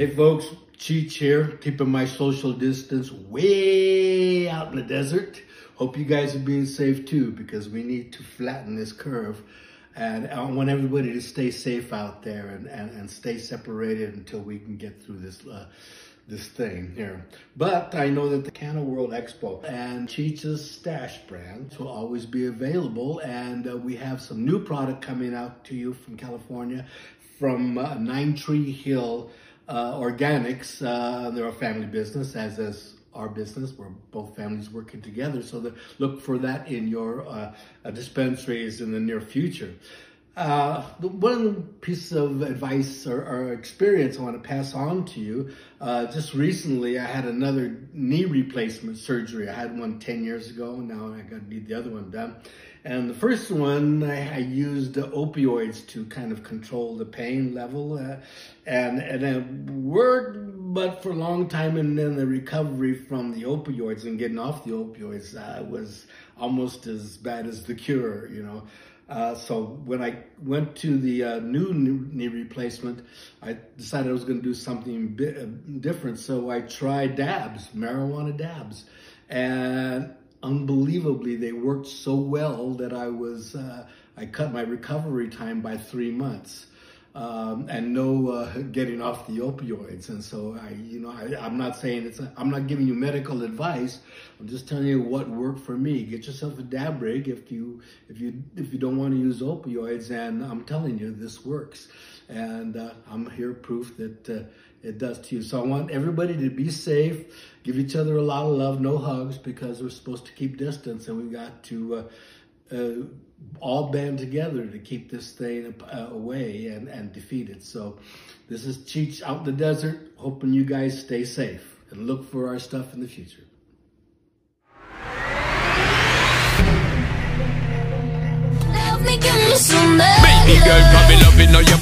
Hey folks, Cheech here, keeping my social distance way out in the desert. Hope you guys are being safe too, because we need to flatten this curve. And I want everybody to stay safe out there and, and, and stay separated until we can get through this uh, this thing here. But I know that the Canna World Expo and Cheech's Stash brand will always be available. And uh, we have some new product coming out to you from California from uh, Nine Tree Hill uh, Organics. Uh, they're a family business, as is our business. We're both families working together. So the, look for that in your uh, dispensaries in the near future. Uh, one piece of advice or, or, experience I want to pass on to you, uh, just recently I had another knee replacement surgery. I had one 10 years ago, now I got to need the other one done. And the first one, I, I used opioids to kind of control the pain level, uh, and, and it worked, but for a long time, and then the recovery from the opioids and getting off the opioids uh, was almost as bad as the cure, you know. Uh, so when I went to the uh, new knee replacement, I decided I was going to do something uh, different. So I tried dabs, marijuana dabs, and unbelievably, they worked so well that I was uh, I cut my recovery time by three months um, and no uh, getting off the opioids. And so I, you know, I, am not saying it's, i am not giving you medical advice. I'm just telling you what worked for me. Get yourself a dab rig if you, if you, if you don't want to use opioids. And I'm telling you, this works. And uh, I'm here proof that uh, it does to you. So I want everybody to be safe, give each other a lot of love, no hugs because we're supposed to keep distance and we got to, uh, all band together to keep this thing uh, away and, and defeat it. So this is Cheech out in the desert, hoping you guys stay safe and look for our stuff in the future. Baby girl, probably loving all your